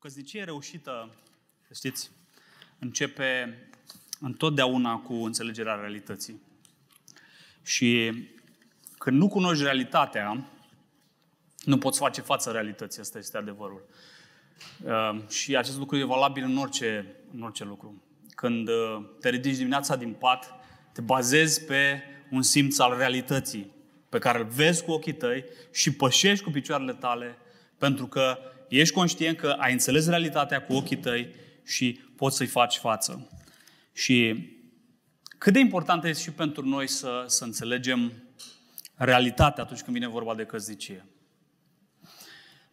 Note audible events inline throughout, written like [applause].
căsnicie reușită, știți, începe întotdeauna cu înțelegerea realității. Și când nu cunoști realitatea, nu poți face față realității, asta este adevărul. Uh, și acest lucru e valabil în orice, în orice lucru. Când uh, te ridici dimineața din pat, te bazezi pe un simț al realității, pe care îl vezi cu ochii tăi și pășești cu picioarele tale, pentru că ești conștient că ai înțeles realitatea cu ochii tăi și poți să-i faci față. Și cât de important este și pentru noi să, să înțelegem realitatea atunci când vine vorba de căsnicie.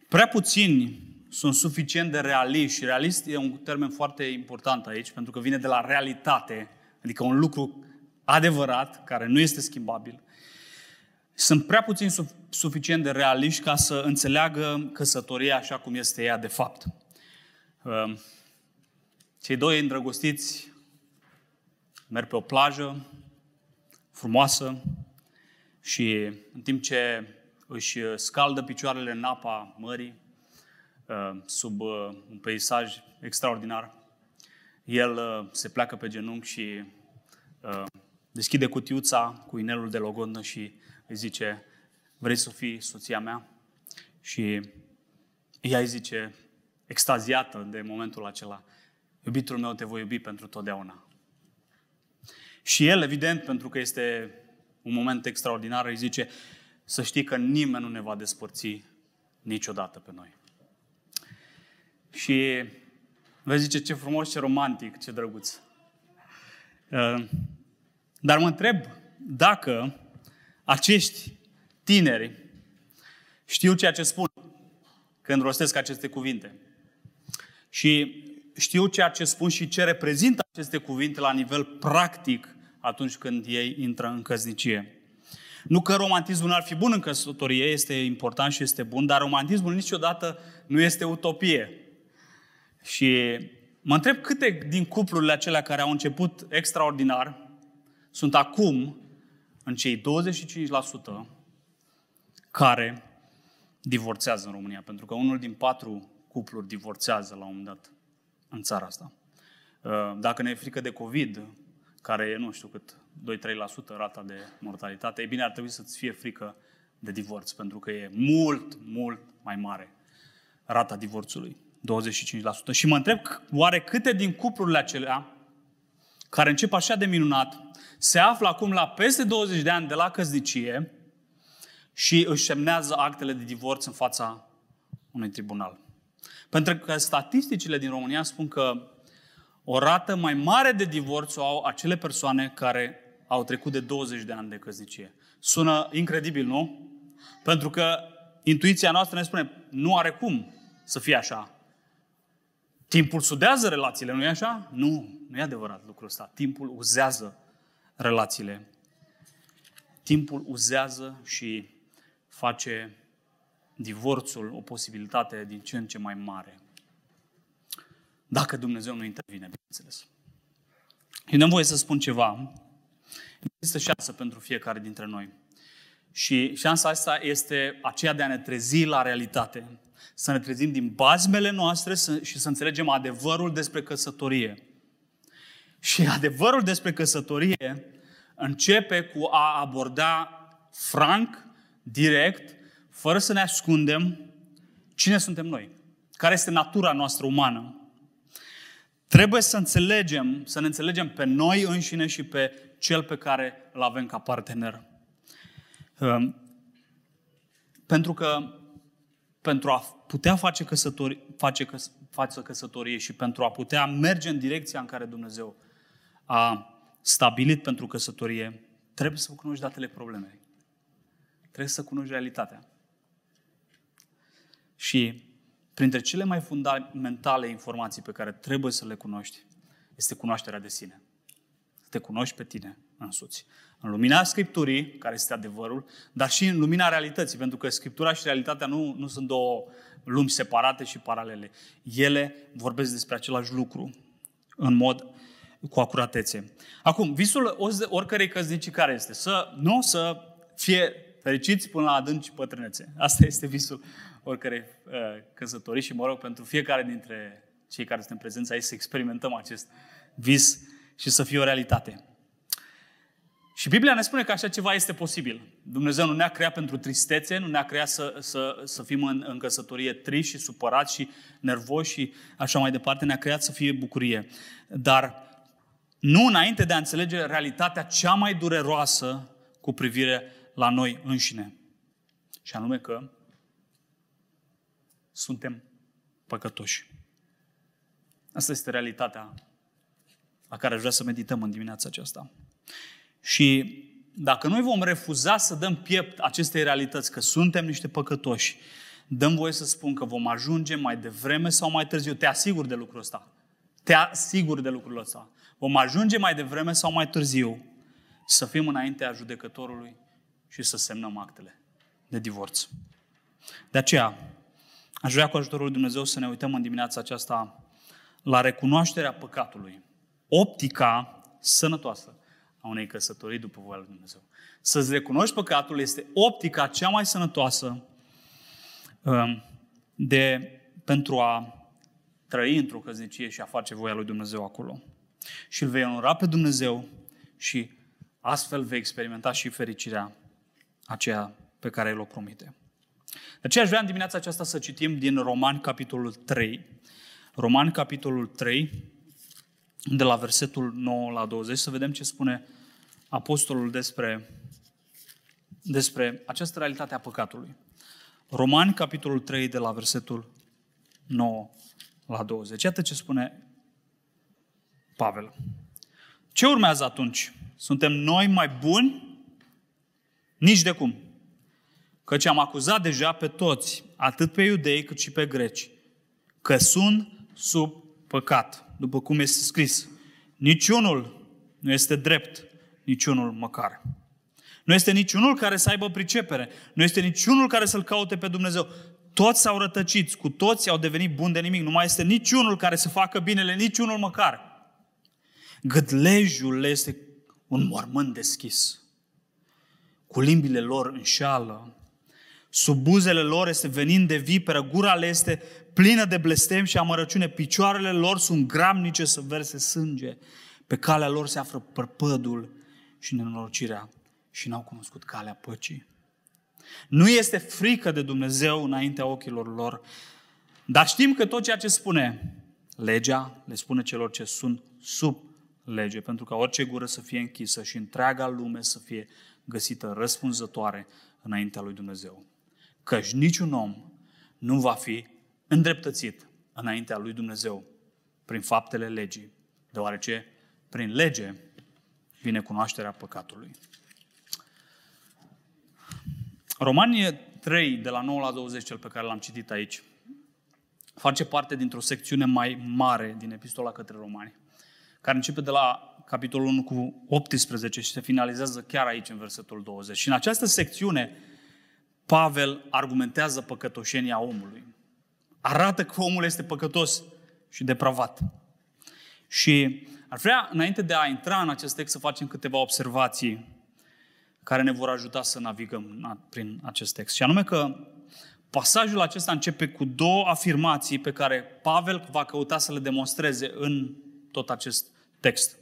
Prea puțini sunt suficient de realiști și realist e un termen foarte important aici, pentru că vine de la realitate, adică un lucru adevărat, care nu este schimbabil. Sunt prea puțin suficient de realiști ca să înțeleagă căsătoria așa cum este ea de fapt. Ehm, cei doi îndrăgostiți merg pe o plajă frumoasă și în timp ce își scaldă picioarele în apa mării, ehm, sub uh, un peisaj extraordinar, el uh, se pleacă pe genunchi și uh, deschide cutiuța cu inelul de logodnă și îi zice, vrei să fii soția mea? Și ea îi zice, extaziată de momentul acela, iubitul meu te voi iubi pentru totdeauna. Și el, evident, pentru că este un moment extraordinar, îi zice, să știi că nimeni nu ne va despărți niciodată pe noi. Și vezi, zice, ce frumos, ce romantic, ce drăguț. Uh, dar mă întreb dacă acești tineri știu ceea ce spun când rostesc aceste cuvinte. Și știu ceea ce spun și ce reprezintă aceste cuvinte la nivel practic atunci când ei intră în căsnicie. Nu că romantismul ar fi bun în căsătorie, este important și este bun, dar romantismul niciodată nu este utopie. Și mă întreb câte din cuplurile acelea care au început extraordinar sunt acum în cei 25% care divorțează în România. Pentru că unul din patru cupluri divorțează la un moment dat în țara asta. Uh, dacă ne e frică de COVID, care e, nu știu cât, 2-3% rata de mortalitate, e bine, ar trebui să-ți fie frică de divorț, pentru că e mult, mult mai mare rata divorțului, 25%. Și mă întreb, oare câte din cuplurile acelea, care încep așa de minunat, se află acum la peste 20 de ani de la căsnicie și își semnează actele de divorț în fața unui tribunal. Pentru că statisticile din România spun că o rată mai mare de divorț o au acele persoane care au trecut de 20 de ani de căsnicie. Sună incredibil, nu? Pentru că intuiția noastră ne spune, nu are cum să fie așa. Timpul sudează relațiile, nu e așa? Nu, nu e adevărat lucrul ăsta. Timpul uzează relațiile. Timpul uzează și face divorțul o posibilitate din ce în ce mai mare. Dacă Dumnezeu nu intervine, bineînțeles. Și nu voie să spun ceva. Există șansă pentru fiecare dintre noi. Și șansa asta este aceea de a ne trezi la realitate. Să ne trezim din bazmele noastre și să înțelegem adevărul despre căsătorie. Și adevărul despre căsătorie începe cu a aborda franc, direct, fără să ne ascundem cine suntem noi, care este natura noastră umană. Trebuie să înțelegem, să ne înțelegem pe noi înșine și pe cel pe care îl avem ca partener. Ehm, pentru că pentru a putea face, căsători, face căs, față căsătorie și pentru a putea merge în direcția în care Dumnezeu a stabilit pentru căsătorie, trebuie să cunoști datele problemei. Trebuie să cunoști realitatea. Și printre cele mai fundamentale informații pe care trebuie să le cunoști este cunoașterea de sine. Să te cunoști pe tine însuți. În lumina Scripturii, care este adevărul, dar și în lumina realității, pentru că Scriptura și realitatea nu, nu sunt două lumi separate și paralele. Ele vorbesc despre același lucru în mod cu acuratețe. Acum, visul oricărei căsnicii care este? Să nu să fie fericiți până la adânci pătrânețe. Asta este visul oricărei uh, căsătorii și mă rog pentru fiecare dintre cei care suntem prezenți aici să experimentăm acest vis și să fie o realitate. Și Biblia ne spune că așa ceva este posibil. Dumnezeu nu ne-a creat pentru tristețe, nu ne-a creat să, să, să fim în, în căsătorie triști și supărați și nervoși și așa mai departe. Ne-a creat să fie bucurie. Dar nu înainte de a înțelege realitatea cea mai dureroasă cu privire la noi înșine. Și anume că suntem păcătoși. Asta este realitatea la care aș vrea să medităm în dimineața aceasta. Și dacă noi vom refuza să dăm piept acestei realități, că suntem niște păcătoși, dăm voie să spun că vom ajunge mai devreme sau mai târziu. Te asigur de lucrul ăsta. Te asigur de lucrul ăsta. Vom ajunge mai devreme sau mai târziu să fim înaintea judecătorului și să semnăm actele de divorț. De aceea, aș vrea cu ajutorul lui Dumnezeu să ne uităm în dimineața aceasta la recunoașterea păcatului. Optica sănătoasă a unei căsătorii după voia lui Dumnezeu. Să-ți recunoști păcatul este optica cea mai sănătoasă um, de, pentru a trăi într-o căsnicie și a face voia lui Dumnezeu acolo. Și îl vei onora pe Dumnezeu și astfel vei experimenta și fericirea aceea pe care el o promite. De aceea aș vrea în dimineața aceasta să citim din Romani, capitolul 3. Romani, capitolul 3, de la versetul 9 la 20, să vedem ce spune apostolul despre, despre această realitate a păcatului. Romani, capitolul 3, de la versetul 9 la 20. Iată ce spune Pavel. Ce urmează atunci? Suntem noi mai buni? Nici de cum. Căci am acuzat deja pe toți, atât pe iudei cât și pe greci, că sunt sub păcat, după cum este scris. Niciunul nu este drept, niciunul măcar. Nu este niciunul care să aibă pricepere. Nu este niciunul care să-L caute pe Dumnezeu. Toți s-au rătăcit, cu toți au devenit buni de nimic. Nu mai este niciunul care să facă binele, niciunul măcar. Gâdlejul le este un mormânt deschis. Cu limbile lor înșeală. Sub buzele lor este venind de viperă, gura le este plină de blestem și amărăciune, picioarele lor sunt gramnice să verse sânge, pe calea lor se află părpădul și nenorocirea și n-au cunoscut calea păcii. Nu este frică de Dumnezeu înaintea ochilor lor, dar știm că tot ceea ce spune legea le spune celor ce sunt sub lege, pentru ca orice gură să fie închisă și întreaga lume să fie găsită răspunzătoare înaintea lui Dumnezeu. Căci niciun om nu va fi îndreptățit înaintea lui Dumnezeu prin faptele legii, deoarece prin lege vine cunoașterea păcatului. Romanie 3, de la 9 la 20, cel pe care l-am citit aici, face parte dintr-o secțiune mai mare din Epistola către Romani, care începe de la capitolul 1 cu 18 și se finalizează chiar aici, în versetul 20. Și în această secțiune, Pavel argumentează păcătoșenia omului. Arată că omul este păcătos și depravat. Și ar vrea, înainte de a intra în acest text, să facem câteva observații care ne vor ajuta să navigăm prin acest text. Și anume că pasajul acesta începe cu două afirmații pe care Pavel va căuta să le demonstreze în tot acest text.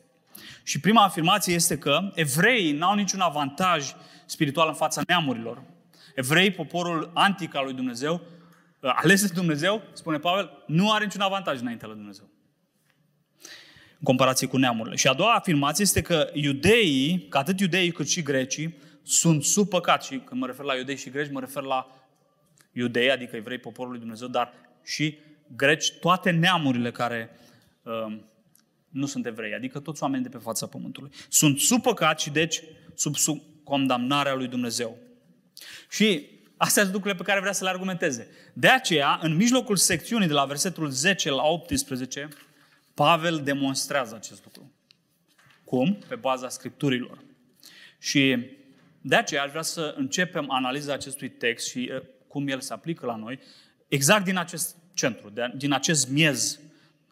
Și prima afirmație este că evreii n-au niciun avantaj spiritual în fața neamurilor. Evrei, poporul antic al lui Dumnezeu, ales de Dumnezeu, spune Pavel, nu are niciun avantaj înaintea lui Dumnezeu în comparație cu neamurile. Și a doua afirmație este că iudeii, că atât iudeii cât și grecii, sunt sub păcat. Și când mă refer la iudei și greci, mă refer la iudei, adică evrei poporului Dumnezeu, dar și greci, toate neamurile care uh, nu sunt evrei, adică toți oamenii de pe fața pământului. Sunt sub păcat și deci sub, sub condamnarea lui Dumnezeu. Și astea sunt lucrurile pe care vrea să le argumenteze. De aceea, în mijlocul secțiunii de la versetul 10 la 18, Pavel demonstrează acest lucru. Cum? Pe baza Scripturilor. Și de aceea aș vrea să începem analiza acestui text și uh, cum el se aplică la noi, exact din acest centru, din acest miez,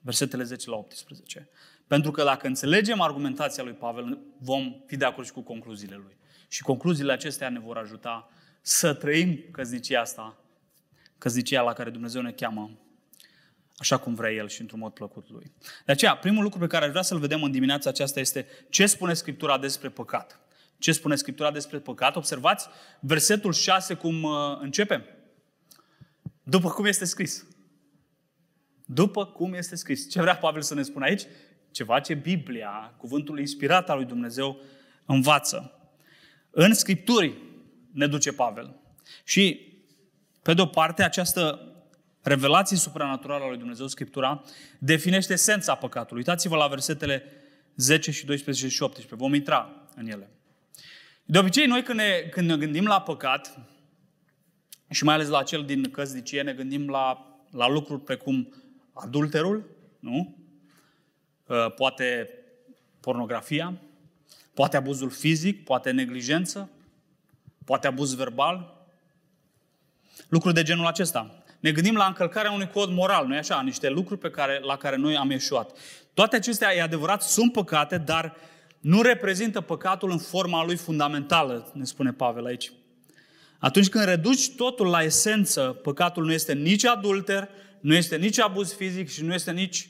versetele 10 la 18. Pentru că dacă înțelegem argumentația lui Pavel, vom fi de acord și cu concluziile lui. Și concluziile acestea ne vor ajuta să trăim căznicia asta căznicia la care Dumnezeu ne cheamă așa cum vrea El și într-un mod plăcut Lui. De aceea, primul lucru pe care aș vrea să-l vedem în dimineața aceasta este ce spune Scriptura despre păcat. Ce spune Scriptura despre păcat? Observați versetul 6 cum uh, începe. După cum este scris. După cum este scris. Ce vrea Pavel să ne spună aici? Ceva ce Biblia, cuvântul inspirat al lui Dumnezeu, învață. În Scripturi ne duce Pavel. Și, pe de-o parte, această revelație supranaturală a lui Dumnezeu, Scriptura, definește esența păcatului. Uitați-vă la versetele 10 și 12 și 18. Vom intra în ele. De obicei, noi când ne, când ne gândim la păcat, și mai ales la cel din căsnicie, ne gândim la, la lucruri precum adulterul, nu? Uh, poate pornografia, poate abuzul fizic, poate neglijență, poate abuz verbal, lucruri de genul acesta. Ne gândim la încălcarea unui cod moral, nu-i așa? Niște lucruri pe care, la care noi am ieșuat. Toate acestea, e adevărat, sunt păcate, dar nu reprezintă păcatul în forma lui fundamentală, ne spune Pavel aici. Atunci când reduci totul la esență, păcatul nu este nici adulter, nu este nici abuz fizic și nu este nici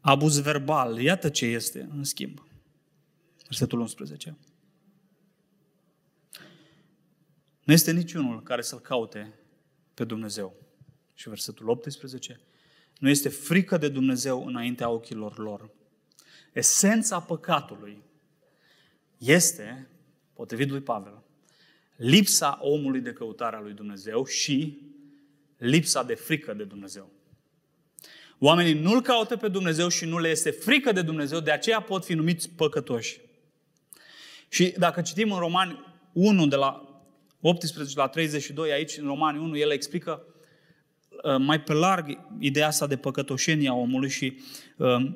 abuz verbal. Iată ce este, în schimb. Versetul 11. Nu este niciunul care să-L caute pe Dumnezeu. Și versetul 18. Nu este frică de Dumnezeu înaintea ochilor lor. Esența păcatului este, potrivit lui Pavel, lipsa omului de căutare a lui Dumnezeu și lipsa de frică de Dumnezeu. Oamenii nu-L caută pe Dumnezeu și nu le este frică de Dumnezeu, de aceea pot fi numiți păcătoși. Și dacă citim în Romani 1, de la 18 la 32, aici în Romani 1, el explică uh, mai pe larg ideea asta de păcătoșenie a omului și uh,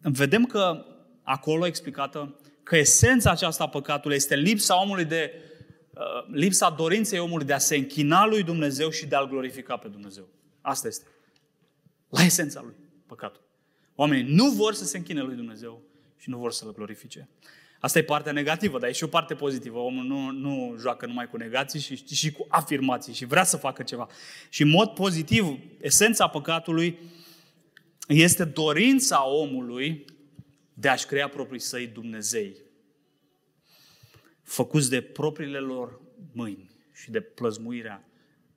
vedem că acolo explicată că esența aceasta a păcatului este lipsa omului de uh, lipsa dorinței omului de a se închina lui Dumnezeu și de a-L glorifica pe Dumnezeu. Asta este. La esența lui, păcatul. Oamenii nu vor să se închine lui Dumnezeu și nu vor să-L glorifice. Asta e partea negativă, dar e și o parte pozitivă. Omul nu, nu joacă numai cu negații, și, și cu afirmații și vrea să facă ceva. Și în mod pozitiv, esența păcatului este dorința omului de a-și crea proprii săi Dumnezei, făcuți de propriile lor mâini și de plăzmuirea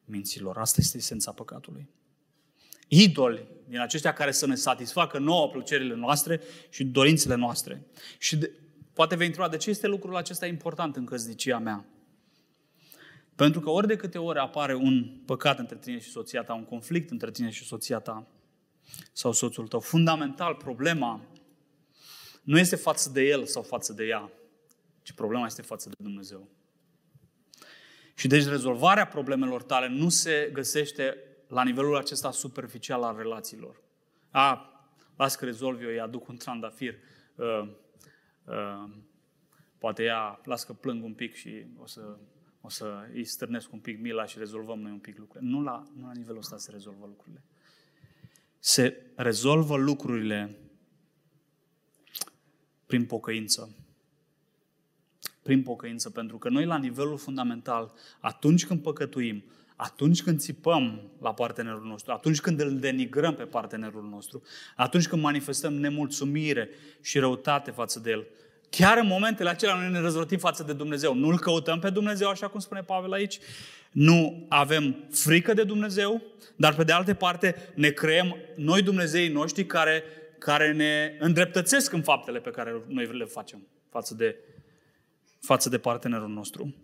minților. Asta este esența păcatului. Idoli din aceștia care să ne satisfacă nouă plăcerile noastre și dorințele noastre. Și de, poate vei întreba de ce este lucrul acesta important în căsnicia mea. Pentru că ori de câte ori apare un păcat între tine și soția ta, un conflict între tine și soția ta sau soțul tău, fundamental problema nu este față de el sau față de ea, ci problema este față de Dumnezeu. Și deci rezolvarea problemelor tale nu se găsește la nivelul acesta superficial al relațiilor. A, las că rezolv eu, îi aduc un trandafir, uh, uh, poate ea, las că plâng un pic și o să, o să îi stârnesc un pic mila și rezolvăm noi un pic lucrurile. Nu la, nu la nivelul ăsta se rezolvă lucrurile. Se rezolvă lucrurile prin pocăință. Prin pocăință, pentru că noi la nivelul fundamental, atunci când păcătuim, atunci când țipăm la partenerul nostru, atunci când îl denigrăm pe partenerul nostru, atunci când manifestăm nemulțumire și răutate față de el, chiar în momentele acelea noi ne răzvrătim față de Dumnezeu. Nu îl căutăm pe Dumnezeu, așa cum spune Pavel aici, nu avem frică de Dumnezeu, dar pe de altă parte ne creăm noi Dumnezeii noștri care care ne îndreptățesc în faptele pe care noi le facem față de, față de partenerul nostru.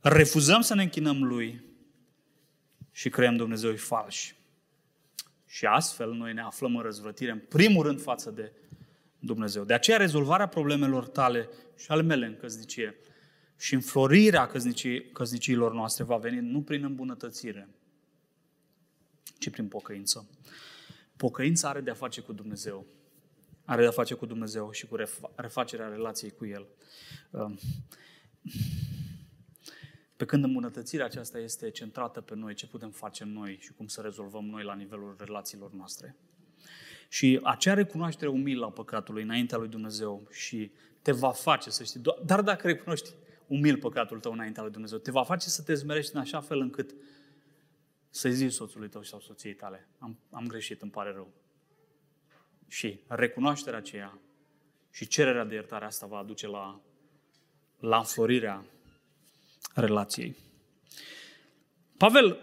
Refuzăm să ne închinăm lui și creăm Dumnezeu falși. Și astfel noi ne aflăm în răzvrătire, în primul rând față de Dumnezeu. De aceea rezolvarea problemelor tale și ale mele în căsnicie și înflorirea căsnicii, căsniciilor noastre va veni nu prin îmbunătățire, ci prin pocăință. Pocăința are de-a face cu Dumnezeu. Are de-a face cu Dumnezeu și cu refacerea relației cu El. Um, pe când îmbunătățirea aceasta este centrată pe noi, ce putem face noi și cum să rezolvăm noi la nivelul relațiilor noastre. Și acea recunoaștere umilă a păcatului înaintea lui Dumnezeu și te va face să știi, dar dacă recunoști umil păcatul tău înaintea lui Dumnezeu, te va face să te zmerești în așa fel încât să-i zici soțului tău sau soției tale, am, am greșit, îmi pare rău. Și recunoașterea aceea și cererea de iertare asta va aduce la, la înflorirea relației. Pavel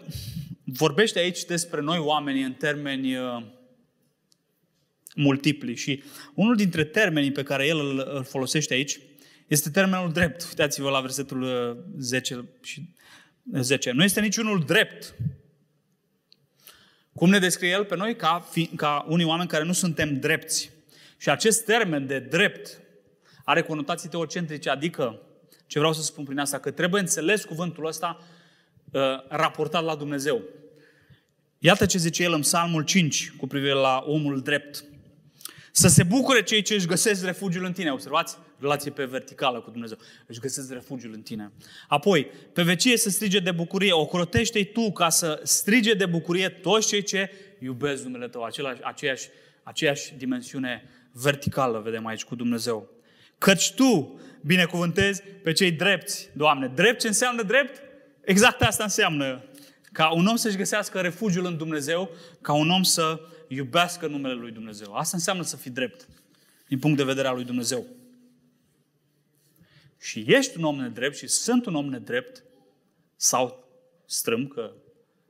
vorbește aici despre noi oamenii în termeni uh, multipli și unul dintre termenii pe care el îl folosește aici este termenul drept. Uitați-vă la versetul 10 uh, și 10. Nu este niciunul drept. Cum ne descrie el pe noi? Ca, fi, ca unii oameni care nu suntem drepți. Și acest termen de drept are conotații teocentrice, adică, ce vreau să spun prin asta, că trebuie înțeles cuvântul ăsta uh, raportat la Dumnezeu. Iată ce zice el în Psalmul 5 cu privire la omul drept. Să se bucure cei ce își găsesc refugiul în tine. Observați? Relație pe verticală cu Dumnezeu. Își găsesc refugiul în tine. Apoi, pe vecie să strige de bucurie. Ocrotește-i tu ca să strige de bucurie toți cei ce iubesc numele tău. Același, aceeași, aceeași dimensiune verticală vedem aici cu Dumnezeu. Căci tu binecuvântezi pe cei drepți, Doamne. Drept ce înseamnă drept? Exact asta înseamnă. Ca un om să-și găsească refugiul în Dumnezeu, ca un om să iubească numele lui Dumnezeu. Asta înseamnă să fii drept, din punct de vedere al lui Dumnezeu. Și ești un om nedrept și sunt un om nedrept sau strâmb, că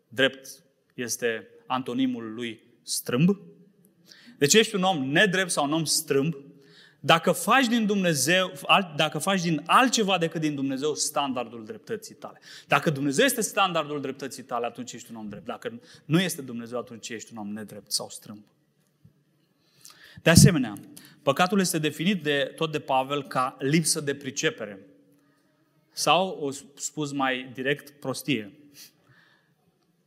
drept este antonimul lui strâmb. Deci ești un om nedrept sau un om strâmb, dacă faci din Dumnezeu, dacă faci din altceva decât din Dumnezeu standardul dreptății tale. Dacă Dumnezeu este standardul dreptății tale, atunci ești un om drept. Dacă nu este Dumnezeu, atunci ești un om nedrept sau strâmb. De asemenea, păcatul este definit de, tot de Pavel ca lipsă de pricepere. Sau, o spus mai direct, prostie.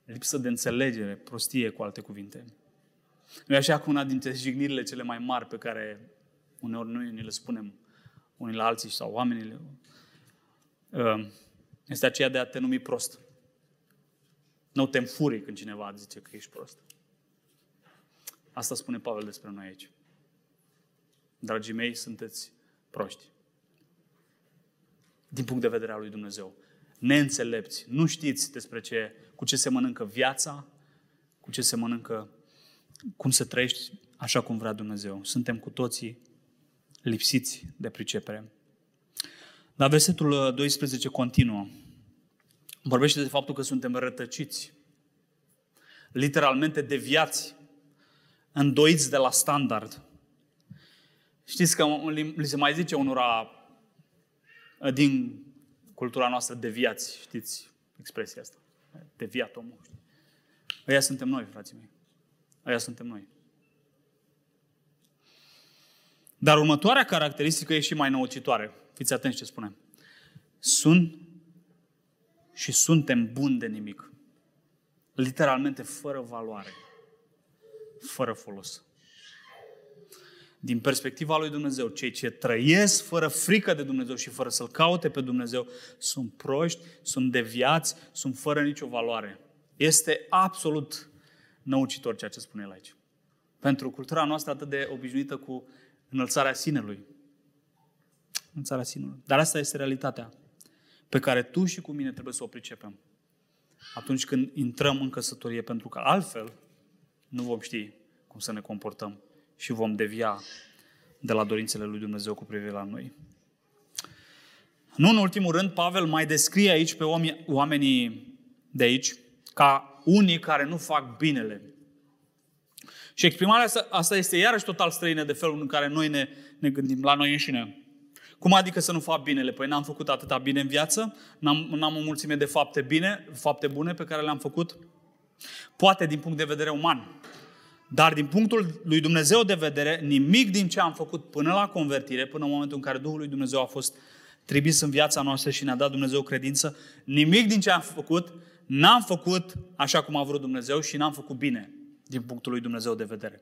Lipsă de înțelegere, prostie cu alte cuvinte. Nu e așa că una dintre jignirile cele mai mari pe care uneori noi ni le spunem unii la alții sau oamenii, uh, este aceea de a te numi prost. Nu te înfuri când cineva zice că ești prost. Asta spune Pavel despre noi aici. Dragii mei, sunteți proști. Din punct de vedere al lui Dumnezeu. Neînțelepți. Nu știți despre ce, cu ce se mănâncă viața, cu ce se mănâncă, cum să trăiești așa cum vrea Dumnezeu. Suntem cu toții lipsiți de pricepere. Dar versetul 12 continuă. Vorbește de faptul că suntem rătăciți, literalmente deviați, îndoiți de la standard. Știți că li se mai zice unora uh, din cultura noastră deviați, știți expresia asta. Deviat omul. Ăia suntem noi, frații mei. Ăia suntem noi. Dar următoarea caracteristică e și mai năucitoare. Fiți atenți ce spune. Sunt și suntem buni de nimic. Literalmente fără valoare. Fără folos. Din perspectiva lui Dumnezeu, cei ce trăiesc fără frică de Dumnezeu și fără să-L caute pe Dumnezeu sunt proști, sunt deviați, sunt fără nicio valoare. Este absolut năucitor ceea ce spune el aici. Pentru cultura noastră atât de obișnuită cu înălțarea sinelui. Înălțarea sinelui. Dar asta este realitatea pe care tu și cu mine trebuie să o pricepem. Atunci când intrăm în căsătorie, pentru că altfel nu vom ști cum să ne comportăm și vom devia de la dorințele lui Dumnezeu cu privire la noi. Nu în ultimul rând, Pavel mai descrie aici pe oamenii de aici ca unii care nu fac binele, și exprimarea asta, asta este iarăși total străină de felul în care noi ne, ne gândim la noi înșine. Cum adică să nu fac binele? Păi n-am făcut atâta bine în viață, n-am, n-am o mulțime de fapte bine, fapte bune pe care le-am făcut. Poate din punct de vedere uman. Dar din punctul lui Dumnezeu de vedere, nimic din ce am făcut până la convertire, până în momentul în care Duhul lui Dumnezeu a fost trimis în viața noastră și ne-a dat Dumnezeu credință, nimic din ce am făcut, n-am făcut așa cum a vrut Dumnezeu și n-am făcut bine din punctul lui Dumnezeu de vedere.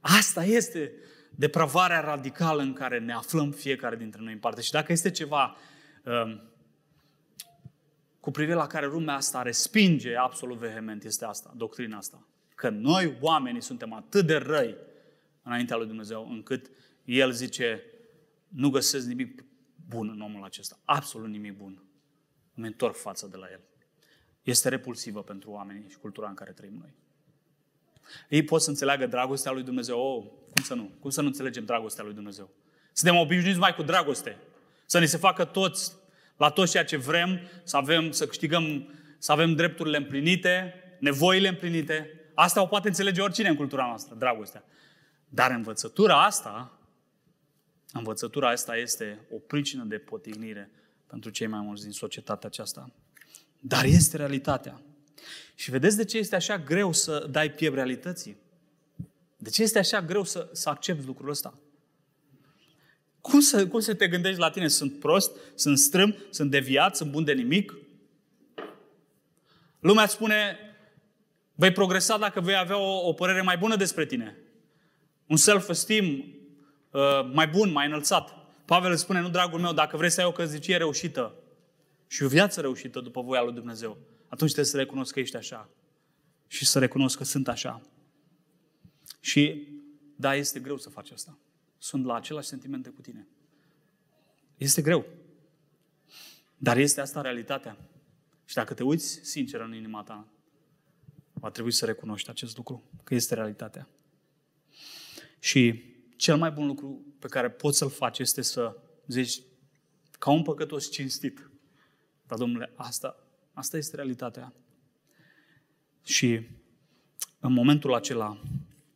Asta este depravarea radicală în care ne aflăm fiecare dintre noi în parte. Și dacă este ceva um, cu privire la care lumea asta respinge absolut vehement, este asta, doctrina asta. Că noi, oamenii, suntem atât de răi înaintea lui Dumnezeu, încât El zice, nu găsesc nimic bun în omul acesta. Absolut nimic bun. Îmi întorc față de la El. este repulsivă pentru oamenii și cultura în care trăim noi. Ei pot să înțeleagă dragostea lui Dumnezeu. Oh, cum să nu? Cum să nu înțelegem dragostea lui Dumnezeu? Suntem obișnuiți mai cu dragoste. Să ne se facă toți, la tot ceea ce vrem, să avem, să câștigăm, să avem drepturile împlinite, nevoile împlinite. Asta o poate înțelege oricine în cultura noastră, dragostea. Dar învățătura asta, învățătura asta este o pricină de potignire pentru cei mai mulți din societatea aceasta. Dar este realitatea. Și vedeți de ce este așa greu să dai piept realității? De ce este așa greu să, să accepti lucrul ăsta? Cum să, cum să te gândești la tine? Sunt prost? Sunt strâm? Sunt deviat? Sunt bun de nimic? Lumea îți spune, vei progresa dacă vei avea o, o părere mai bună despre tine. Un self-esteem uh, mai bun, mai înălțat. Pavel îți spune, nu dragul meu, dacă vrei să ai o căznicie reușită și o viață reușită după voia lui Dumnezeu, atunci trebuie să recunosc că ești așa. Și să recunosc că sunt așa. Și da, este greu să faci asta. Sunt la același sentimente cu tine. Este greu. Dar este asta realitatea. Și dacă te uiți sincer în inima ta, va trebui să recunoști acest lucru, că este realitatea. Și cel mai bun lucru pe care poți să-l faci este să zici, ca un păcătos cinstit, dar domnule, asta, asta este realitatea. Și în momentul acela,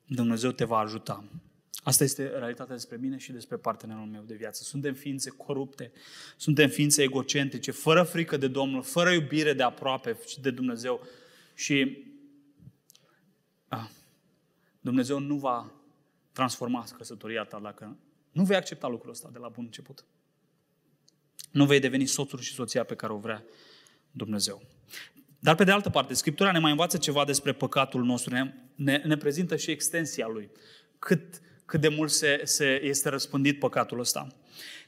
Dumnezeu te va ajuta. Asta este realitatea despre mine și despre partenerul meu de viață. Suntem ființe corupte, suntem ființe egocentrice, fără frică de Domnul, fără iubire de aproape și de Dumnezeu. Și a, Dumnezeu nu va transforma căsătoria ta dacă nu vei accepta lucrul ăsta de la bun început. Nu vei deveni soțul și soția pe care o vrea Dumnezeu. Dar pe de altă parte, Scriptura ne mai învață ceva despre păcatul nostru, ne, ne, ne prezintă și extensia lui. Cât, cât de mult se, se este răspândit păcatul ăsta.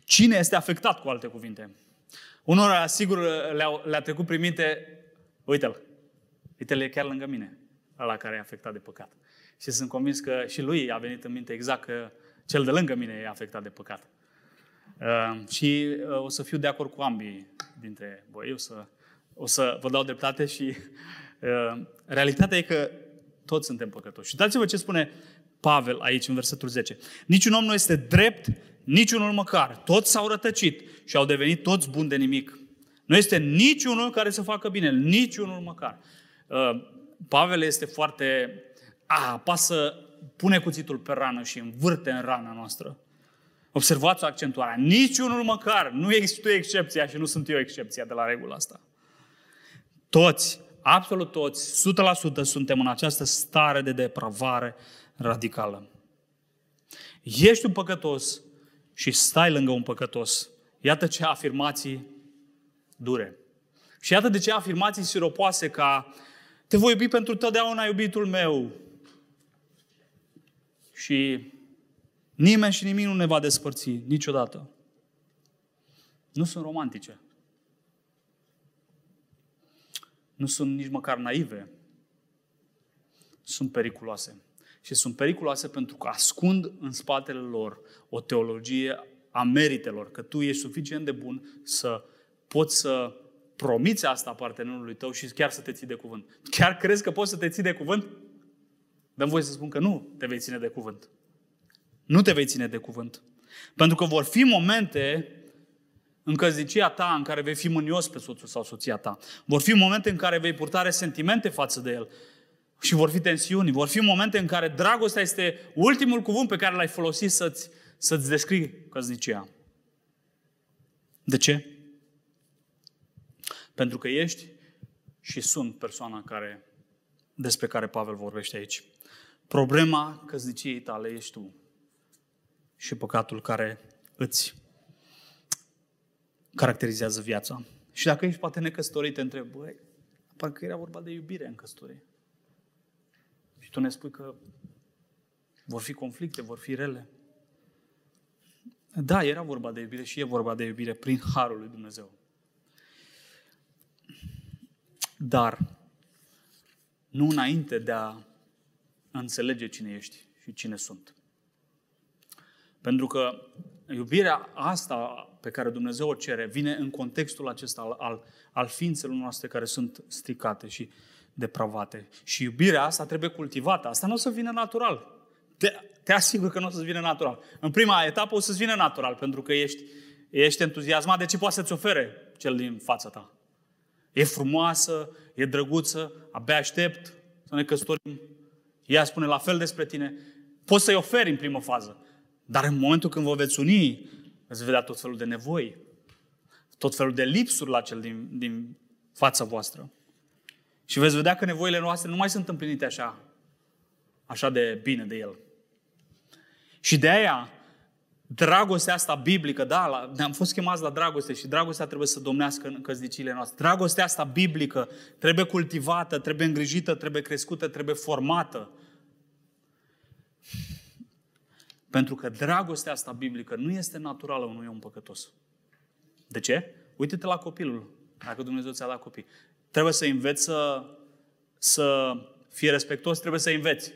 Cine este afectat, cu alte cuvinte? Unora, sigur, le-a, le trecut prin minte, uite-l, uite-l e chiar lângă mine, ăla care e afectat de păcat. Și sunt convins că și lui a venit în minte exact că cel de lângă mine e afectat de păcat. Uh, și uh, o să fiu de acord cu ambii dintre voi. O să, o să vă dau dreptate și [laughs] uh, realitatea e că toți suntem păcătoși. Și dați-vă ce spune Pavel aici în versetul 10. Niciun om nu este drept, niciunul măcar. Toți s-au rătăcit și au devenit toți buni de nimic. Nu este niciunul care să facă bine, niciunul măcar. Pavel este foarte... A, pasă, pune cuțitul pe rană și învârte în rana noastră. Observați accentuarea. Niciunul măcar. Nu ești tu excepția și nu sunt eu excepția de la regula asta. Toți, absolut toți, 100% suntem în această stare de depravare radicală. Ești un păcătos și stai lângă un păcătos. Iată ce afirmații dure. Și iată de ce afirmații siropoase ca te voi iubi pentru totdeauna iubitul meu. Și Nimeni și nimic nu ne va despărți niciodată. Nu sunt romantice. Nu sunt nici măcar naive. Sunt periculoase. Și sunt periculoase pentru că ascund în spatele lor o teologie a meritelor, că tu ești suficient de bun să poți să promiți asta partenerului tău și chiar să te ții de cuvânt. Chiar crezi că poți să te ții de cuvânt? Dăm voie să spun că nu te vei ține de cuvânt. Nu te vei ține de cuvânt. Pentru că vor fi momente în căznicia ta în care vei fi mânios pe soțul sau soția ta. Vor fi momente în care vei purta resentimente față de el. Și vor fi tensiuni. Vor fi momente în care dragostea este ultimul cuvânt pe care l-ai folosit să-ți, să-ți descrii căznicia. De ce? Pentru că ești și sunt persoana care, despre care Pavel vorbește aici. Problema căzniciei tale ești tu și păcatul care îți caracterizează viața. Și dacă ești poate necăsătorit, te întreb, băi, parcă era vorba de iubire în căsătorie. Și tu ne spui că vor fi conflicte, vor fi rele. Da, era vorba de iubire și e vorba de iubire prin Harul lui Dumnezeu. Dar nu înainte de a înțelege cine ești și cine sunt. Pentru că iubirea asta pe care Dumnezeu o cere vine în contextul acesta al, al, al ființelor noastre care sunt stricate și depravate. Și iubirea asta trebuie cultivată. Asta nu o să vină natural. Te, te asigur că nu o să-ți vină natural. În prima etapă o să-ți vină natural, pentru că ești, ești entuziasmat de ce poate să-ți ofere cel din fața ta. E frumoasă, e drăguță, abia aștept să ne căsătorim. Ea spune la fel despre tine. Poți să-i oferi în primă fază. Dar în momentul când vă veți uni, veți vedea tot felul de nevoi, tot felul de lipsuri la cel din, din fața voastră. Și veți vedea că nevoile noastre nu mai sunt împlinite așa, așa de bine de El. Și de aia, dragostea asta biblică, da, ne-am fost chemați la dragoste și dragostea trebuie să domnească în căsnicile noastre. Dragostea asta biblică trebuie cultivată, trebuie îngrijită, trebuie crescută, trebuie formată. Pentru că dragostea asta biblică nu este naturală unui om păcătos. De ce? Uite-te la copilul, dacă Dumnezeu ți-a dat copii. Trebuie să înveți să, să fie respectos, trebuie să înveți.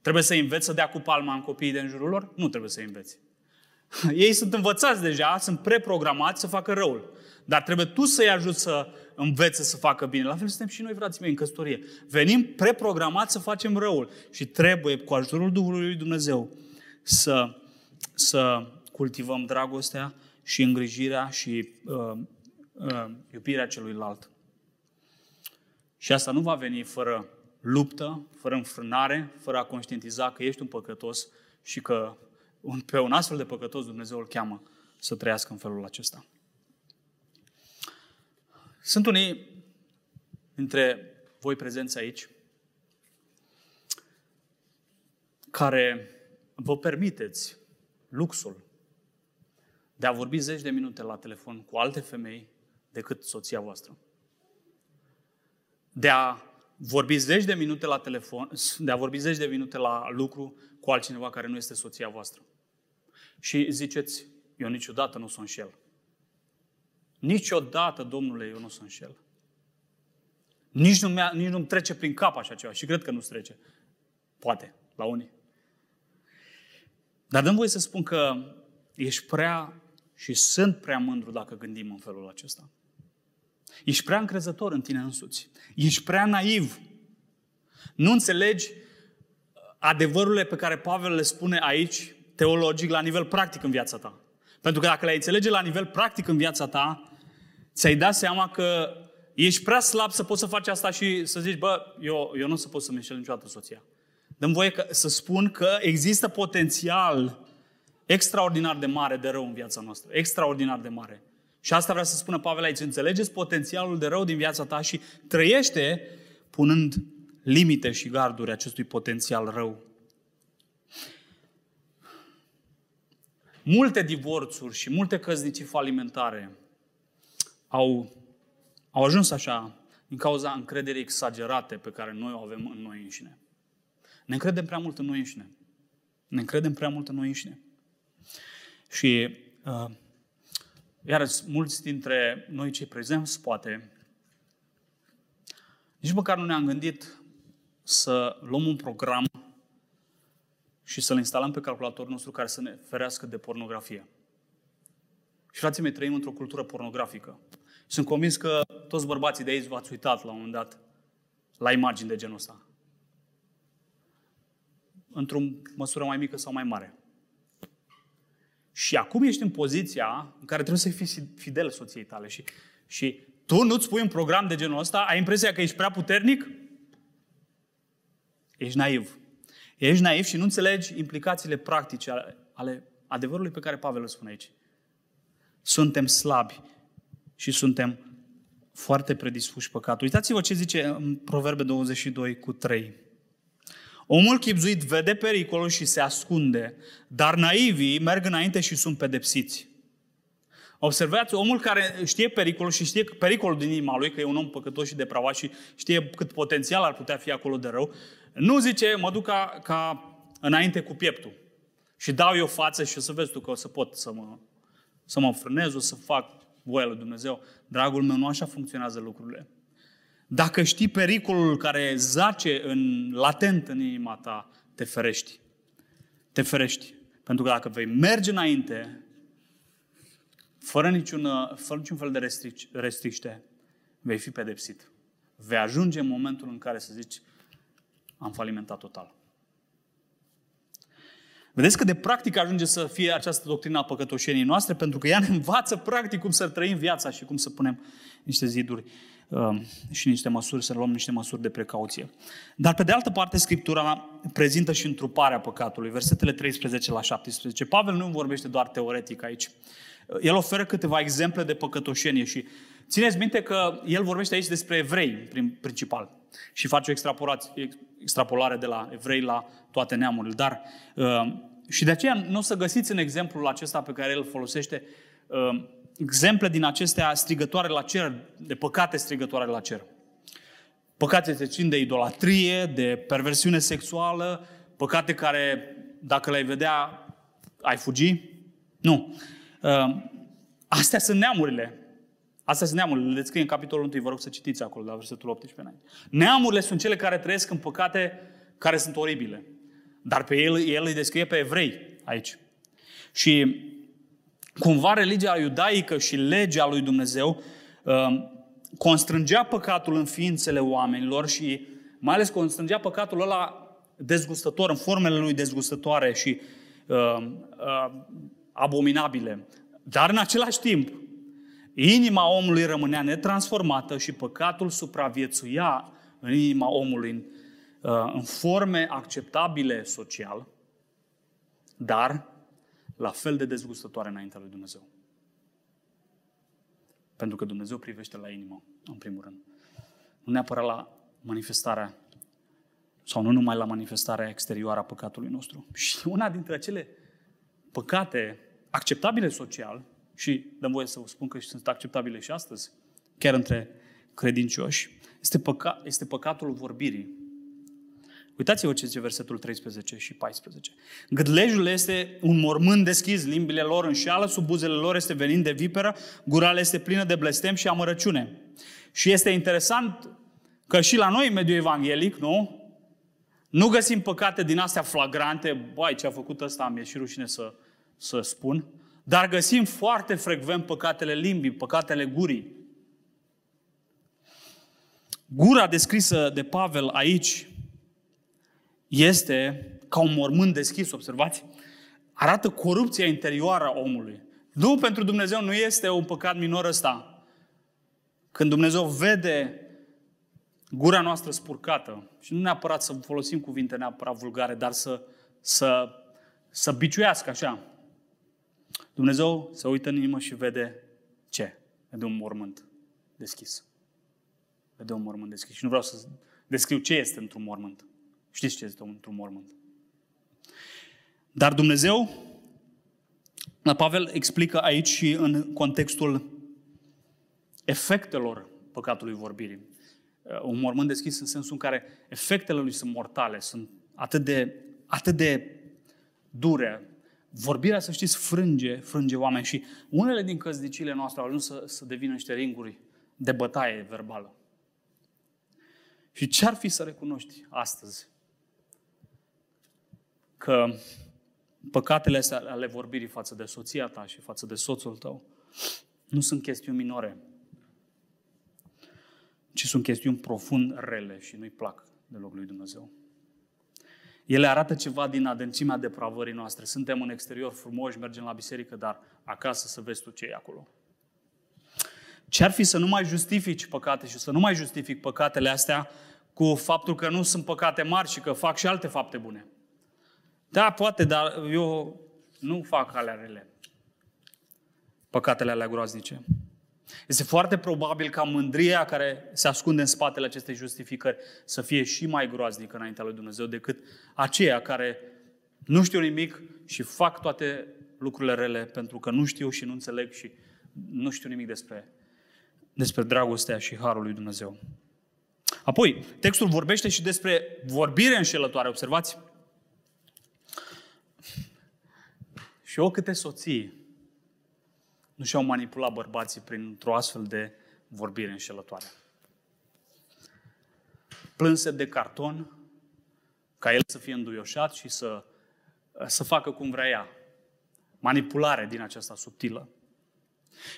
Trebuie să înveți să dea cu palma în copiii de în jurul lor? Nu trebuie să înveți. [laughs] Ei sunt învățați deja, sunt preprogramați să facă răul. Dar trebuie tu să-i ajuți să învețe să facă bine. La fel suntem și noi, frații mei, în căsătorie. Venim preprogramați să facem răul și trebuie, cu ajutorul Duhului Lui Dumnezeu, să, să cultivăm dragostea și îngrijirea și uh, uh, iubirea celuilalt. Și asta nu va veni fără luptă, fără înfrânare, fără a conștientiza că ești un păcătos și că un, pe un astfel de păcătos Dumnezeu îl cheamă să trăiască în felul acesta. Sunt unii dintre voi prezenți aici care vă permiteți luxul de a vorbi zeci de minute la telefon cu alte femei decât soția voastră. De a vorbi zeci de minute la telefon, de a vorbi zeci de minute la lucru cu altcineva care nu este soția voastră. Și ziceți, eu niciodată nu sunt șel. Niciodată, domnule, eu nu sunt șel. Nici nu, nici nu-mi trece prin cap așa ceva și cred că nu-ți trece. Poate, la unii. Dar dăm voie să spun că ești prea și sunt prea mândru dacă gândim în felul acesta. Ești prea încrezător în tine însuți. Ești prea naiv. Nu înțelegi adevărurile pe care Pavel le spune aici, teologic, la nivel practic în viața ta. Pentru că dacă le înțelege la nivel practic în viața ta, ți-ai dat seama că ești prea slab să poți să faci asta și să zici, bă, eu, eu nu o să pot să-mi înșel niciodată soția. Dăm voie că, să spun că există potențial extraordinar de mare de rău în viața noastră. Extraordinar de mare. Și asta vrea să spună Pavel aici. Înțelegeți potențialul de rău din viața ta și trăiește punând limite și garduri acestui potențial rău. Multe divorțuri și multe căsnicii falimentare au, au ajuns așa din cauza încrederii exagerate pe care noi o avem în noi înșine. Ne încredem prea mult în noi înșine. Ne încredem prea mult în noi înșine. Și uh, iar mulți dintre noi cei prezenți, poate, nici măcar nu ne-am gândit să luăm un program și să-l instalăm pe calculatorul nostru care să ne ferească de pornografie. Și frații mei, trăim într-o cultură pornografică. Sunt convins că toți bărbații de aici v-ați uitat la un moment dat la imagini de genul ăsta. Într-o măsură mai mică sau mai mare. Și acum ești în poziția în care trebuie să fii fidel soției tale și, și tu nu-ți pui un program de genul ăsta, ai impresia că ești prea puternic? Ești naiv. Ești naiv și nu înțelegi implicațiile practice ale, ale adevărului pe care Pavel îl spune aici. Suntem slabi și suntem foarte predispuși păcatul. Uitați-vă ce zice în Proverbe 22 cu 3. Omul chipzuit vede pericolul și se ascunde, dar naivii merg înainte și sunt pedepsiți. Observați, omul care știe pericolul și știe pericolul din inima lui, că e un om păcătos și depravat și știe cât potențial ar putea fi acolo de rău, nu zice, mă duc ca, ca înainte cu pieptul și dau eu față și o să vezi tu că o să pot să mă, să mă frânez, o să fac voia lui Dumnezeu. Dragul meu, nu așa funcționează lucrurile. Dacă știi pericolul care zace în, latent în inima ta, te ferești. Te ferești. Pentru că dacă vei merge înainte, fără niciun, fără niciun fel de restric, restricție, vei fi pedepsit. Vei ajunge în momentul în care să zici, am falimentat total. Vedeți că de practic ajunge să fie această doctrină a păcătoșenii noastre, pentru că ea ne învață practic cum să trăim viața și cum să punem niște ziduri uh, și niște măsuri, să luăm niște măsuri de precauție. Dar pe de altă parte, Scriptura prezintă și întruparea păcatului, versetele 13 la 17. Pavel nu vorbește doar teoretic aici. El oferă câteva exemple de păcătoșenie și țineți minte că el vorbește aici despre evrei, prin principal, și face o extrapolare de la evrei la toate neamurile. Dar uh, și de aceea nu o să găsiți în exemplul acesta pe care el îl folosește uh, exemple din acestea strigătoare la cer, de păcate strigătoare la cer. Păcate se țin de idolatrie, de perversiune sexuală, păcate care, dacă le-ai vedea, ai fugi. Nu. Uh, astea sunt neamurile. Astea sunt neamurile. Le descrie în capitolul 1, vă rog să citiți acolo, la versetul 18 înainte. Neamurile sunt cele care trăiesc în păcate care sunt oribile. Dar pe el, el îi descrie pe evrei aici. Și cumva religia iudaică și legea lui Dumnezeu uh, constrângea păcatul în ființele oamenilor și mai ales constrângea păcatul ăla dezgustător, în formele lui dezgustătoare și uh, uh, abominabile. Dar în același timp, inima omului rămânea netransformată și păcatul supraviețuia în inima omului în, uh, în forme acceptabile social, dar la fel de dezgustătoare înaintea lui Dumnezeu. Pentru că Dumnezeu privește la inimă, în primul rând. Nu neapărat la manifestarea sau nu numai la manifestarea exterioară a păcatului nostru. Și una dintre acele păcate acceptabile social, și dăm voie să vă spun că sunt acceptabile și astăzi, chiar între credincioși, este, păca- este păcatul vorbirii. Uitați-vă ce zice versetul 13 și 14. Gâdlejul este un mormânt deschis, limbile lor înșeală, sub buzele lor este venind de viperă, gura le este plină de blestem și amărăciune. Și este interesant că și la noi, în mediul evanghelic, nu? Nu găsim păcate din astea flagrante, bai, ce a făcut ăsta, mi-e și rușine să, să spun, dar găsim foarte frecvent păcatele limbii, păcatele gurii. Gura descrisă de Pavel aici este ca un mormânt deschis, observați? Arată corupția interioară a omului. Nu pentru Dumnezeu nu este un păcat minor ăsta. Când Dumnezeu vede gura noastră spurcată, și nu neapărat să folosim cuvinte neapărat vulgare, dar să, să, să biciuiască așa. Dumnezeu se uită în inimă și vede ce? Vede un mormânt deschis. Vede un mormânt deschis. Și nu vreau să descriu ce este într-un mormânt. Știți ce este într-un mormânt. Dar Dumnezeu, Pavel explică aici și în contextul efectelor păcatului vorbirii. Uh, un mormânt deschis în sensul în care efectele lui sunt mortale, sunt atât de, atât de dure. Vorbirea, să știți, frânge, frânge oameni și unele din căzdicile noastre au ajuns să, să devină niște ringuri de bătaie verbală. Și ce ar fi să recunoști astăzi că păcatele astea ale vorbirii față de soția ta și față de soțul tău nu sunt chestiuni minore, ci sunt chestiuni profund rele și nu-i plac deloc lui Dumnezeu. Ele arată ceva din adâncimea depravării noastre. Suntem în exterior frumoși, mergem la biserică, dar acasă să vezi tu ce e acolo. Ce ar fi să nu mai justifici păcate și să nu mai justific păcatele astea cu faptul că nu sunt păcate mari și că fac și alte fapte bune? Da, poate, dar eu nu fac alea rele. Păcatele alea groaznice. Este foarte probabil ca mândria care se ascunde în spatele acestei justificări să fie și mai groaznică înaintea lui Dumnezeu decât aceia care nu știu nimic și fac toate lucrurile rele pentru că nu știu și nu înțeleg și nu știu nimic despre, despre dragostea și harul lui Dumnezeu. Apoi, textul vorbește și despre vorbire înșelătoare. Observați? Și o câte soții nu și-au manipulat bărbații printr-o astfel de vorbire înșelătoare. Plânse de carton, ca el să fie înduioșat și să, să facă cum vrea ea. Manipulare din aceasta subtilă.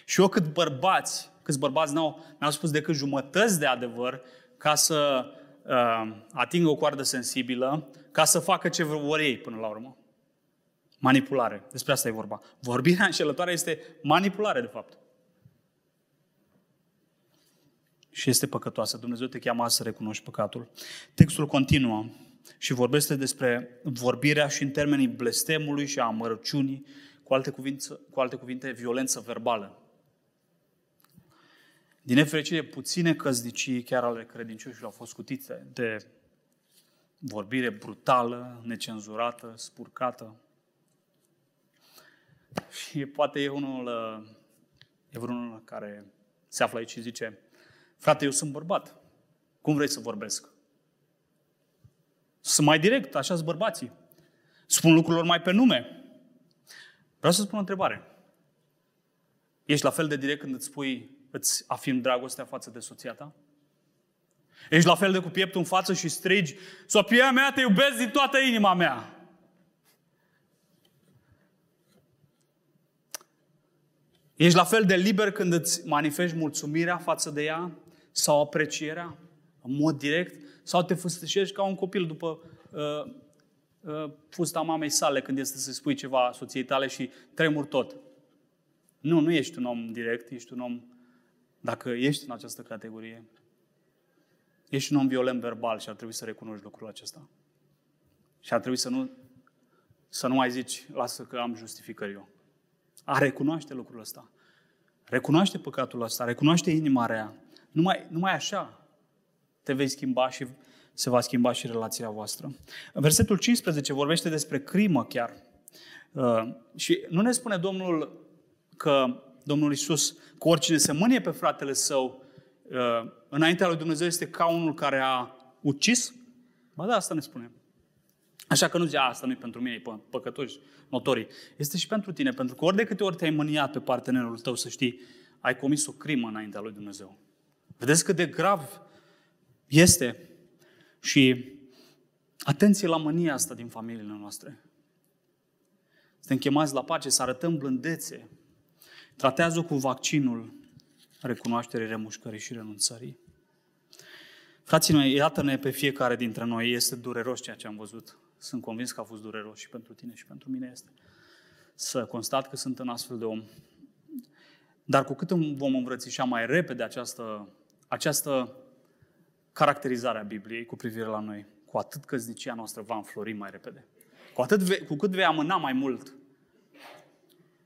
Și eu cât bărbați, câți bărbați n-au, n-au spus decât jumătăți de adevăr ca să uh, atingă o coardă sensibilă, ca să facă ce vor ei până la urmă. Manipulare. Despre asta e vorba. Vorbirea [laughs] înșelătoare este manipulare, de fapt. Și este păcătoasă. Dumnezeu te cheamă să recunoști păcatul. Textul continuă și vorbește despre vorbirea și în termenii blestemului și a amărăciunii, cu alte cuvinte, cu alte cuvinte violență verbală. Din nefericire, puține căzdicii, chiar ale credincioșilor, au fost scutite de vorbire brutală, necenzurată, spurcată. Și poate e unul, e vreunul care se află aici și zice, frate, eu sunt bărbat. Cum vrei să vorbesc? Sunt mai direct, așa sunt bărbații. Spun lucrurilor mai pe nume. Vreau să spun o întrebare. Ești la fel de direct când îți spui, îți afirmi dragostea față de soția ta? Ești la fel de cu pieptul în față și strigi, Soția mea, te iubesc din toată inima mea. Ești la fel de liber când îți manifesti mulțumirea față de ea sau aprecierea în mod direct sau te fustășești ca un copil după uh, uh, fusta mamei sale când este să spui ceva soției tale și tremur tot. Nu, nu ești un om direct, ești un om, dacă ești în această categorie, ești un om violent verbal și ar trebui să recunoști lucrul acesta. Și ar trebui să nu, să nu mai zici, lasă că am justificări eu. A recunoaște lucrul ăsta. Recunoaște păcatul ăsta, recunoaște inima rea. Numai, numai așa te vei schimba și se va schimba și relația voastră. Versetul 15 vorbește despre crimă chiar. Uh, și nu ne spune Domnul că Domnul Isus, că oricine se mânie pe fratele său, uh, înaintea lui Dumnezeu este ca unul care a ucis? Ba da, asta ne spune. Așa că nu zice, asta nu e pentru mine, e păcătoși, notorii. Este și pentru tine, pentru că ori de câte ori te-ai mâniat pe partenerul tău, să știi, ai comis o crimă înaintea lui Dumnezeu. Vedeți cât de grav este și atenție la mânia asta din familiile noastre. Suntem chemați la pace, să arătăm blândețe. Tratează cu vaccinul recunoașterii, remușcării și renunțării. Frații mei, iată-ne pe fiecare dintre noi. Este dureros ceea ce am văzut. Sunt convins că a fost dureros și pentru tine și pentru mine este. Să constat că sunt în astfel de om. Dar cu cât vom îmbrățișa mai repede această, această caracterizare a Bibliei cu privire la noi, cu atât căznicia noastră va înflori mai repede. Cu, atât, cu cât vei amâna mai mult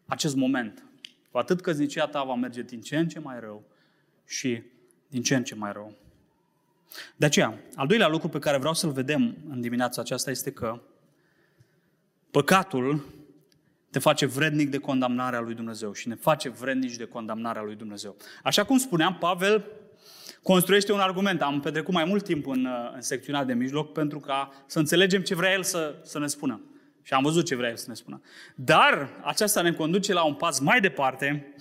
acest moment, cu atât căznicia ta va merge din ce în ce mai rău și din ce în ce mai rău. De aceea, al doilea lucru pe care vreau să-l vedem în dimineața aceasta este că păcatul te face vrednic de condamnarea lui Dumnezeu și ne face vrednici de condamnarea lui Dumnezeu. Așa cum spuneam, Pavel construiește un argument. Am petrecut mai mult timp în, în secțiunea de mijloc pentru ca să înțelegem ce vrea el să, să ne spună. Și am văzut ce vrea el să ne spună. Dar aceasta ne conduce la un pas mai departe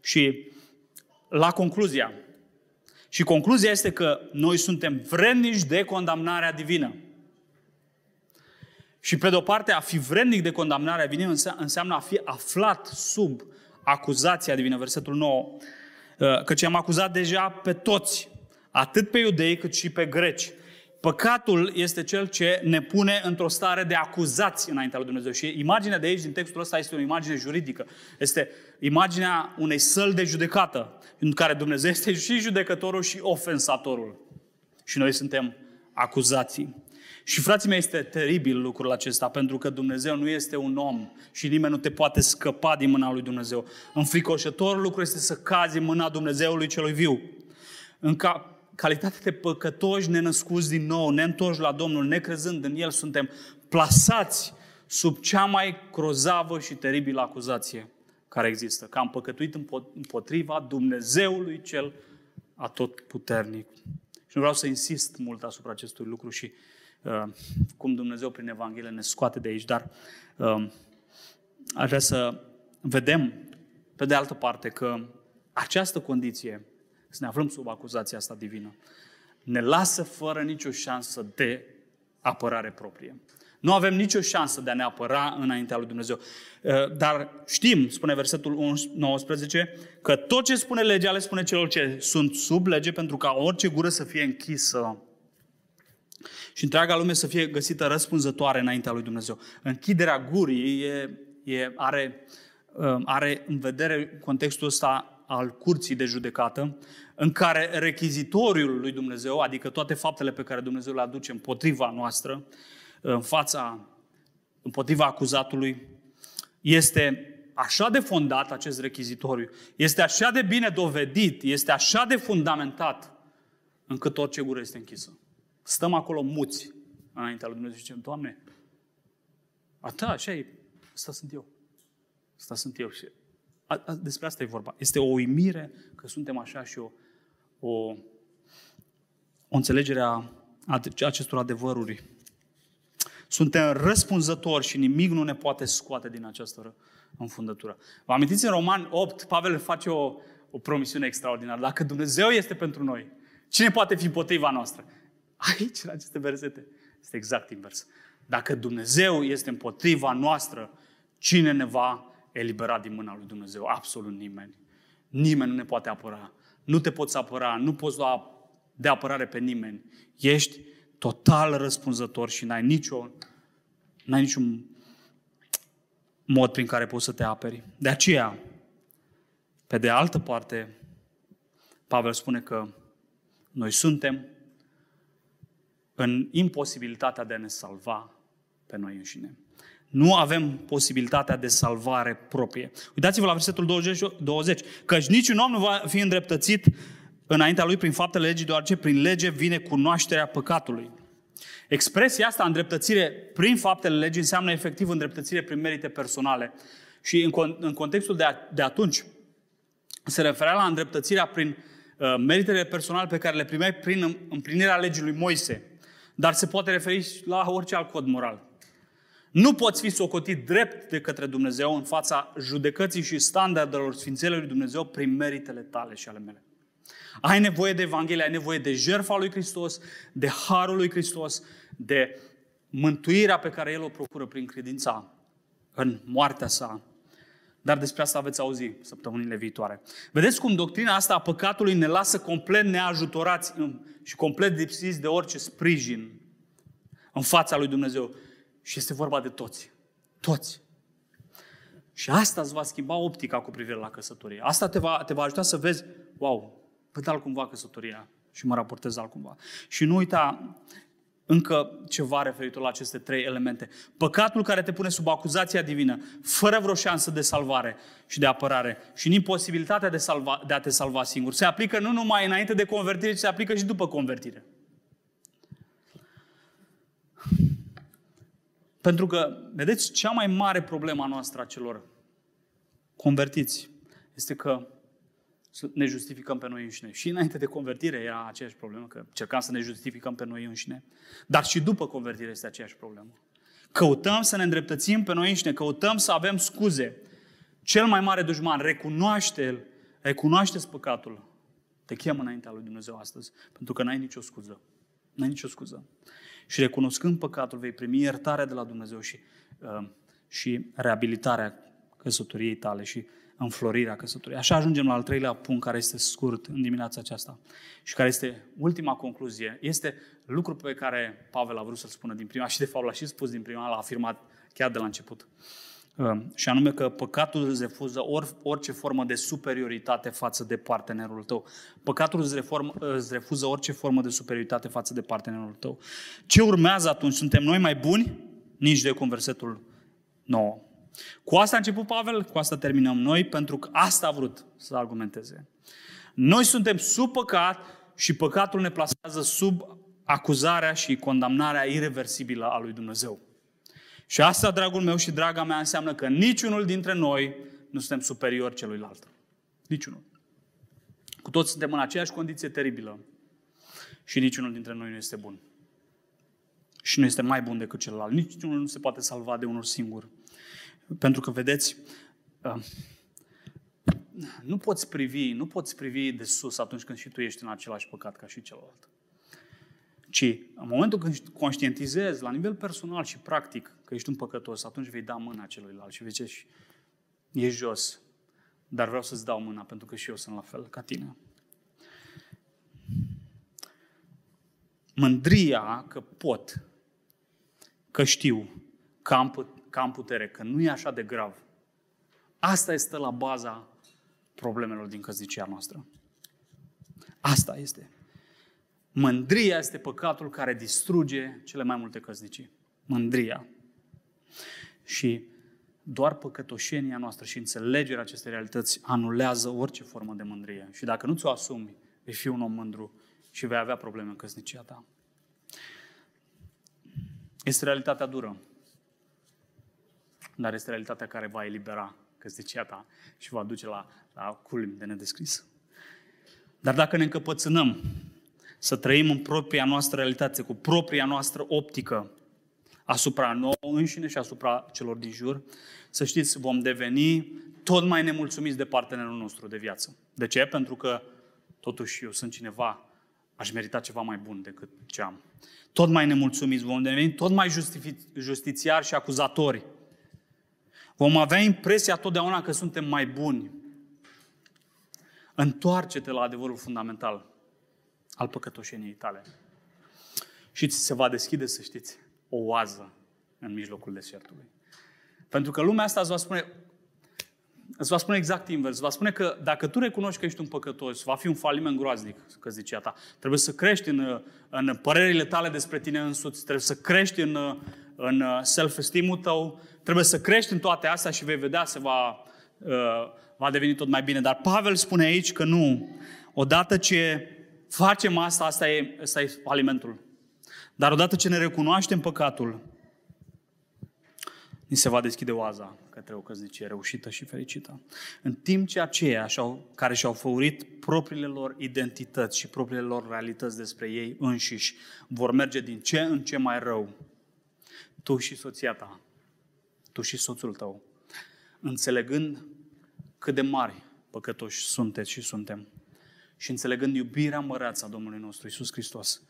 și la concluzia. Și concluzia este că noi suntem vrednici de condamnarea divină. Și pe de o parte, a fi vrednic de condamnarea divină înseamnă a fi aflat sub acuzația divină. Versetul 9 Uh, căci am acuzat deja pe toți, atât pe iudei cât și pe greci. Păcatul este cel ce ne pune într-o stare de acuzați înaintea lui Dumnezeu. Și imaginea de aici, din textul ăsta, este o imagine juridică. Este imaginea unei săli de judecată, în care Dumnezeu este și judecătorul și ofensatorul. Și noi suntem acuzații. Și frații mei, este teribil lucrul acesta, pentru că Dumnezeu nu este un om și nimeni nu te poate scăpa din mâna lui Dumnezeu. Înfricoșătorul lucru este să cazi în mâna Dumnezeului celui viu. În ca, calitate de păcătoși nenăscuți din nou, neîntorși la Domnul, necrezând în El, suntem plasați sub cea mai crozavă și teribilă acuzație care există, că am păcătuit împotriva Dumnezeului cel atotputernic. Și nu vreau să insist mult asupra acestui lucru și Uh, cum Dumnezeu prin Evanghelie ne scoate de aici, dar uh, aș vrea să vedem, pe de altă parte, că această condiție, să ne aflăm sub acuzația asta divină, ne lasă fără nicio șansă de apărare proprie. Nu avem nicio șansă de a ne apăra înaintea lui Dumnezeu. Uh, dar știm, spune versetul 19, că tot ce spune legea le spune celor ce sunt sub lege pentru ca orice gură să fie închisă și întreaga lume să fie găsită răspunzătoare înaintea lui Dumnezeu. Închiderea gurii e, e, are, uh, are în vedere contextul ăsta al curții de judecată, în care rechizitoriul lui Dumnezeu, adică toate faptele pe care Dumnezeu le aduce împotriva noastră, în fața, împotriva acuzatului, este așa de fondat acest rechizitoriu, este așa de bine dovedit, este așa de fundamentat, încât orice gură este închisă. Stăm acolo muți înaintea lui Dumnezeu și zicem, Doamne, a ta, așa e, asta sunt eu. Asta sunt eu. Și a, a, despre asta e vorba. Este o uimire că suntem așa și o, o, o înțelegere a acestor adevăruri. Suntem răspunzători și nimic nu ne poate scoate din această înfundătură. Vă amintiți în Roman 8, Pavel face o, o promisiune extraordinară. Dacă Dumnezeu este pentru noi, cine poate fi împotriva noastră? Aici, în aceste versete, este exact invers. Dacă Dumnezeu este împotriva noastră, cine ne va elibera din mâna lui Dumnezeu? Absolut nimeni. Nimeni nu ne poate apăra. Nu te poți apăra, nu poți lua de apărare pe nimeni. Ești total răspunzător și n-ai, nicio, n-ai niciun mod prin care poți să te aperi. De aceea, pe de altă parte, Pavel spune că noi suntem în imposibilitatea de a ne salva pe noi înșine. Nu avem posibilitatea de salvare proprie. Uitați-vă la versetul 20, 20 căci niciun om nu va fi îndreptățit înaintea lui prin faptele legii, deoarece prin lege vine cunoașterea păcatului. Expresia asta, îndreptățire prin faptele legii, înseamnă efectiv îndreptățire prin merite personale. Și în, în contextul de, a, de atunci, se referea la îndreptățirea prin uh, meritele personale pe care le primeai prin împlinirea legii lui Moise. Dar se poate referi și la orice alt cod moral. Nu poți fi socotit drept de către Dumnezeu în fața judecății și standardelor Sfințelor lui Dumnezeu prin meritele tale și ale mele. Ai nevoie de Evanghelie, ai nevoie de jertfa lui Hristos, de harul lui Hristos, de mântuirea pe care El o procură prin credința în moartea sa. Dar despre asta veți auzi săptămânile viitoare. Vedeți cum doctrina asta a păcatului ne lasă complet neajutorați și complet lipsiți de orice sprijin în fața lui Dumnezeu. Și este vorba de toți. Toți. Și asta îți va schimba optica cu privire la căsătorie. Asta te va, te va ajuta să vezi, wow, văd altcumva căsătoria și mă raportez altcumva. Și nu uita încă ceva referitor la aceste trei elemente. Păcatul care te pune sub acuzația divină, fără vreo șansă de salvare și de apărare și în imposibilitatea de, salva, de a te salva singur. Se aplică nu numai înainte de convertire, ci se aplică și după convertire. Pentru că, vedeți, cea mai mare problemă a noastră a celor convertiți este că ne justificăm pe noi înșine. Și înainte de convertire era aceeași problemă, că cercam să ne justificăm pe noi înșine. Dar și după convertire este aceeași problemă. Căutăm să ne îndreptățim pe noi înșine, căutăm să avem scuze. Cel mai mare dușman, recunoaște-l, recunoaște păcatul. Te chem înaintea lui Dumnezeu astăzi, pentru că n-ai nicio scuză. N-ai nicio scuză. Și recunoscând păcatul, vei primi iertarea de la Dumnezeu și, uh, și reabilitarea căsătoriei tale și înflorirea căsătoriei. Așa ajungem la al treilea punct care este scurt în dimineața aceasta și care este ultima concluzie. Este lucru pe care Pavel a vrut să-l spună din prima și de fapt l-a și spus din prima, l-a afirmat chiar de la început. Uh, și anume că păcatul îți refuză or, orice formă de superioritate față de partenerul tău. Păcatul îți, reform, îți refuză orice formă de superioritate față de partenerul tău. Ce urmează atunci? Suntem noi mai buni? Nici de cum versetul 9. Cu asta a început Pavel, cu asta terminăm noi, pentru că asta a vrut să argumenteze. Noi suntem sub păcat și păcatul ne plasează sub acuzarea și condamnarea irreversibilă a lui Dumnezeu. Și asta, dragul meu și draga mea, înseamnă că niciunul dintre noi nu suntem superiori celuilalt. Niciunul. Cu toți suntem în aceeași condiție teribilă și niciunul dintre noi nu este bun. Și nu este mai bun decât celălalt. Niciunul nu se poate salva de unul singur. Pentru că, vedeți, uh, nu poți privi, nu poți privi de sus atunci când și tu ești în același păcat ca și celălalt. Ci în momentul când conștientizezi la nivel personal și practic că ești un păcătos, atunci vei da mâna celuilalt și vei zice, e jos, dar vreau să-ți dau mâna pentru că și eu sunt la fel ca tine. Mândria că pot, că știu, că am, că am putere, că nu e așa de grav. Asta este la baza problemelor din căsnicia noastră. Asta este. Mândria este păcatul care distruge cele mai multe căsnicii. Mândria. Și doar păcătoșenia noastră și înțelegerea acestei realități anulează orice formă de mândrie. Și dacă nu ți-o asumi, vei fi un om mândru și vei avea probleme în căsnicia ta. Este realitatea dură, dar este realitatea care va elibera căsnicia ta și va duce la, la culmi de nedescris. Dar dacă ne încăpățânăm să trăim în propria noastră realitate, cu propria noastră optică asupra nouă înșine și asupra celor din jur, să știți, vom deveni tot mai nemulțumiți de partenerul nostru de viață. De ce? Pentru că totuși eu sunt cineva, aș merita ceva mai bun decât ce am. Tot mai nemulțumiți, vom deveni tot mai justifi- justițiari și acuzatori. Vom avea impresia totdeauna că suntem mai buni. Întoarce-te la adevărul fundamental al păcătoșeniei tale. Și ți se va deschide, să știți, o oază în mijlocul deșertului. Pentru că lumea asta îți va spune, îți va spune exact invers. Îți va spune că dacă tu recunoști că ești un păcătos, va fi un faliment groaznic, că zicea ta. Trebuie să crești în, în părerile tale despre tine însuți, trebuie să crești în, în self-esteem-ul tău, trebuie să crești în toate astea și vei vedea, se va, uh, va deveni tot mai bine. Dar Pavel spune aici că nu. Odată ce facem asta, asta e, asta e falimentul. Dar odată ce ne recunoaștem păcatul, ni se va deschide oaza către o căsnicie reușită și fericită. În timp ce aceia care și-au făurit propriile lor identități și propriile lor realități despre ei înșiși vor merge din ce în ce mai rău, tu și soția ta, tu și soțul tău, înțelegând cât de mari păcătoși sunteți și suntem, și înțelegând iubirea măreață a Domnului nostru Isus Hristos,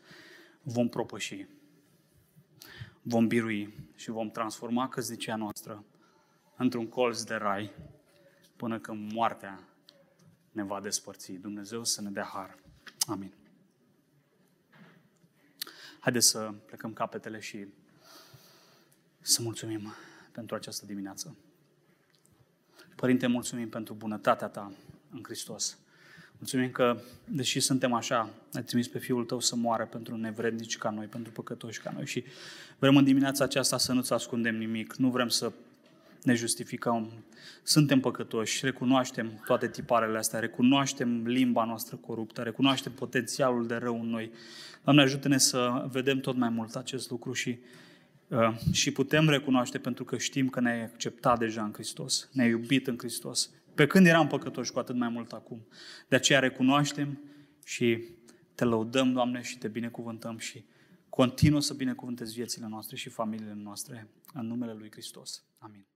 vom propăși, vom birui și vom transforma căznicea noastră într-un colț de rai până când moartea ne va despărți. Dumnezeu să ne dea har. Amin. Haideți să plecăm capetele și să mulțumim pentru această dimineață. Părinte, mulțumim pentru bunătatea Ta în Hristos. Mulțumim că, deși suntem așa, ai trimis pe Fiul Tău să moară pentru nevrednici ca noi, pentru păcătoși ca noi și vrem în dimineața aceasta să nu-ți ascundem nimic, nu vrem să ne justificăm. Suntem păcătoși, recunoaștem toate tiparele astea, recunoaștem limba noastră coruptă, recunoaștem potențialul de rău în noi. Doamne, ajută-ne să vedem tot mai mult acest lucru și, uh, și putem recunoaște pentru că știm că ne-ai acceptat deja în Hristos, ne-ai iubit în Hristos pe când eram păcătoși, cu atât mai mult acum. De aceea recunoaștem și te lăudăm, Doamne, și te binecuvântăm și continuă să binecuvântezi viețile noastre și familiile noastre în numele Lui Hristos. Amin.